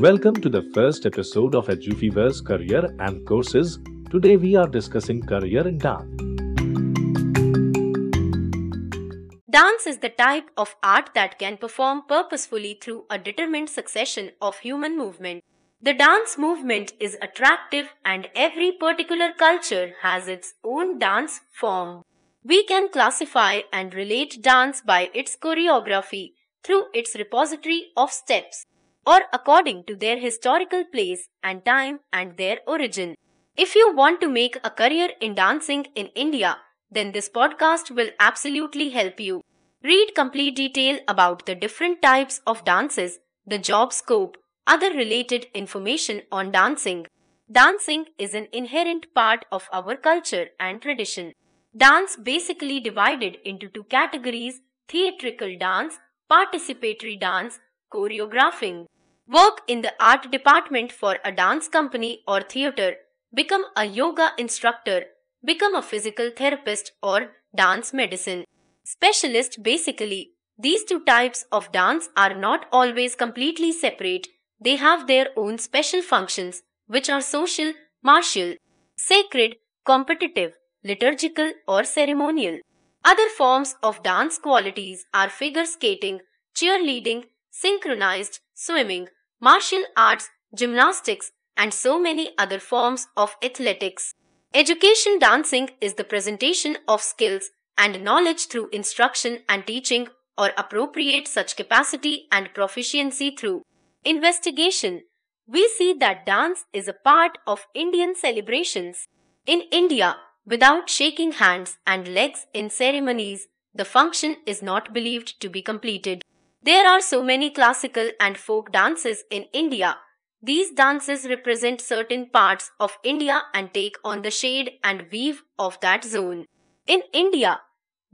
Welcome to the first episode of Edufiverse Career and Courses. Today we are discussing career in dance. Dance is the type of art that can perform purposefully through a determined succession of human movement. The dance movement is attractive and every particular culture has its own dance form. We can classify and relate dance by its choreography through its repository of steps or according to their historical place and time and their origin. If you want to make a career in dancing in India, then this podcast will absolutely help you. Read complete detail about the different types of dances, the job scope, other related information on dancing. Dancing is an inherent part of our culture and tradition. Dance basically divided into two categories theatrical dance, participatory dance, choreographing. Work in the art department for a dance company or theater, become a yoga instructor, become a physical therapist or dance medicine. Specialist basically, these two types of dance are not always completely separate. They have their own special functions, which are social, martial, sacred, competitive, liturgical, or ceremonial. Other forms of dance qualities are figure skating, cheerleading, synchronized swimming, martial arts, gymnastics, and so many other forms of athletics. Education dancing is the presentation of skills and knowledge through instruction and teaching or appropriate such capacity and proficiency through investigation. We see that dance is a part of Indian celebrations. In India, without shaking hands and legs in ceremonies, the function is not believed to be completed. There are so many classical and folk dances in India. These dances represent certain parts of India and take on the shade and weave of that zone. In India,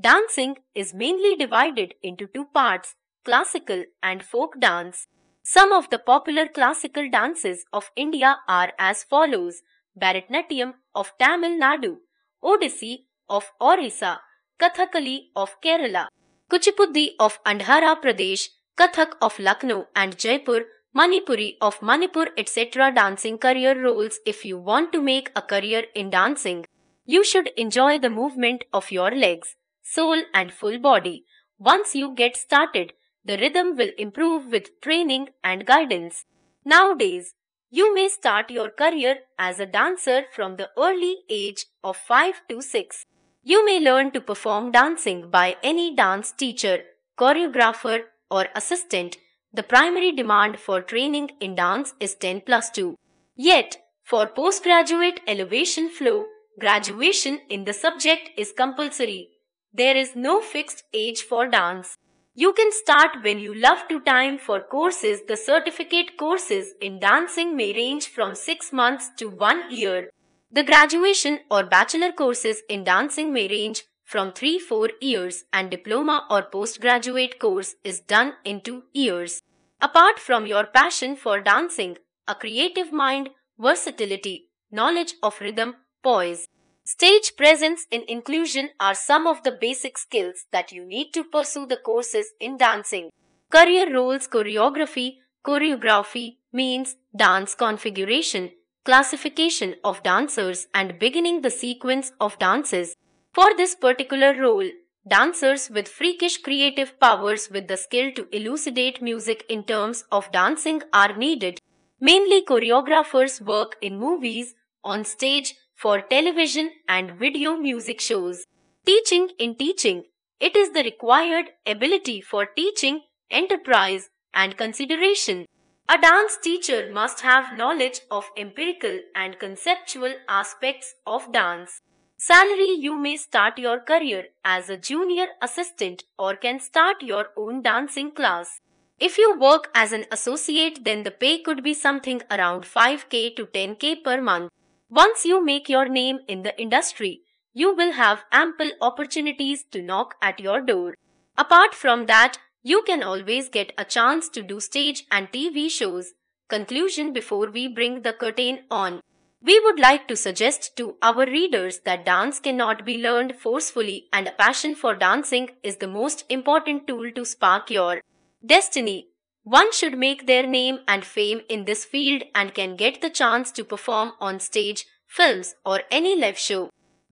dancing is mainly divided into two parts classical and folk dance. Some of the popular classical dances of India are as follows Bharatanatyam of Tamil Nadu, Odissi of Orissa, Kathakali of Kerala, Kuchipudi of Andhra Pradesh, Kathak of Lucknow and Jaipur, Manipuri of Manipur, etc. Dancing career roles If you want to make a career in dancing, you should enjoy the movement of your legs, soul, and full body. Once you get started, the rhythm will improve with training and guidance. Nowadays, you may start your career as a dancer from the early age of 5 to 6. You may learn to perform dancing by any dance teacher, choreographer, or assistant. The primary demand for training in dance is 10 plus 2. Yet, for postgraduate elevation flow, graduation in the subject is compulsory. There is no fixed age for dance. You can start when you love to time for courses. The certificate courses in dancing may range from 6 months to 1 year. The graduation or bachelor courses in dancing may range from 3-4 years and diploma or postgraduate course is done in 2 years. Apart from your passion for dancing, a creative mind, versatility, knowledge of rhythm, poise, stage presence and inclusion are some of the basic skills that you need to pursue the courses in dancing. Career roles choreography, choreography means dance configuration, classification of dancers and beginning the sequence of dances. For this particular role, dancers with freakish creative powers with the skill to elucidate music in terms of dancing are needed. Mainly choreographers work in movies, on stage, for television and video music shows. Teaching in teaching, it is the required ability for teaching, enterprise, and consideration. A dance teacher must have knowledge of empirical and conceptual aspects of dance. Salary You may start your career as a junior assistant or can start your own dancing class. If you work as an associate, then the pay could be something around 5k to 10k per month. Once you make your name in the industry, you will have ample opportunities to knock at your door. Apart from that, you can always get a chance to do stage and TV shows. Conclusion before we bring the curtain on. We would like to suggest to our readers that dance cannot be learned forcefully and a passion for dancing is the most important tool to spark your destiny. One should make their name and fame in this field and can get the chance to perform on stage, films, or any live show.